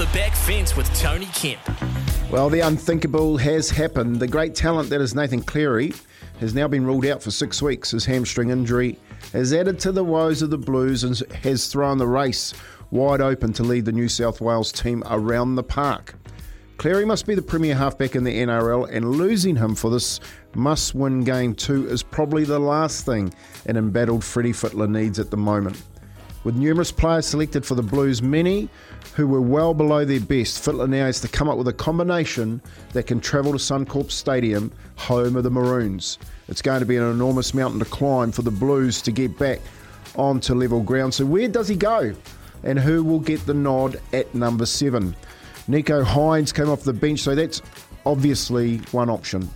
the back fence with Tony Kemp. Well, the unthinkable has happened. The great talent that is Nathan Cleary has now been ruled out for six weeks. His hamstring injury has added to the woes of the Blues and has thrown the race wide open to lead the New South Wales team around the park. Cleary must be the premier halfback in the NRL, and losing him for this must win game two is probably the last thing an embattled Freddie Fittler needs at the moment. With numerous players selected for the Blues, many who were well below their best, Fittler now has to come up with a combination that can travel to Suncorp Stadium, home of the Maroons. It's going to be an enormous mountain to climb for the Blues to get back onto level ground. So, where does he go? And who will get the nod at number seven? Nicho Hynes came off the bench, so that's obviously one option.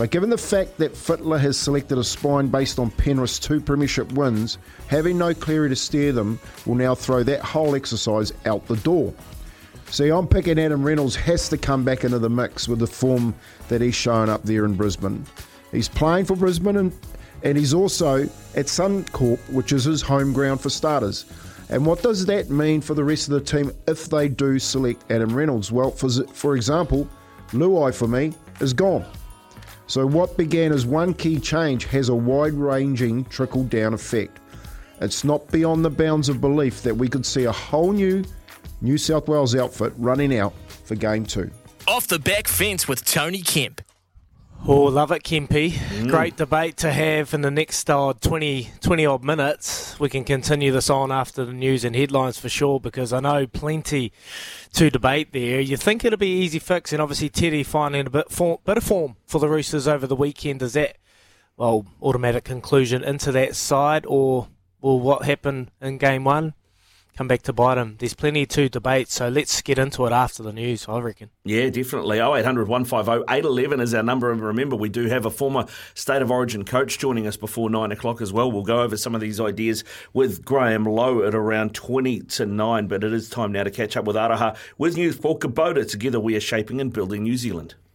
But given the fact that Fittler has selected a spine based on Penrith's two premiership wins, having no Cleary to steer them will now throw that whole exercise out the door. See, I'm picking Adam Reynolds has to come back into the mix with the form that he's shown up there in Brisbane. He's playing for Brisbane and, and he's also at Suncorp, which is his home ground for starters. And what does that mean for the rest of the team if they do select Adam Reynolds? Well, for, for example, Luai for me is gone. So, what began as one key change has a wide ranging trickle down effect. It's not beyond the bounds of belief that we could see a whole new New South Wales outfit running out for game two. Off the back fence with Tony Kemp. Oh, love it, Kempy. Mm. Great debate to have in the next uh, 20, 20 odd minutes. We can continue this on after the news and headlines for sure because I know plenty to debate there. You think it'll be easy fix, and obviously Teddy finding a bit, form, bit of form for the Roosters over the weekend. Is that, well, automatic conclusion into that side, or will what happened in game one come back to bite. There's plenty to debate, so let's get into it after the news, I reckon. Yeah, definitely. 0800 150 811 is our number. And remember, we do have a former State of Origin coach joining us before 9 o'clock as well. We'll go over some of these ideas with Graham Lowe at around 20 to 9. But it is time now to catch up with Araha with news for Kubota. Together we are shaping and building New Zealand.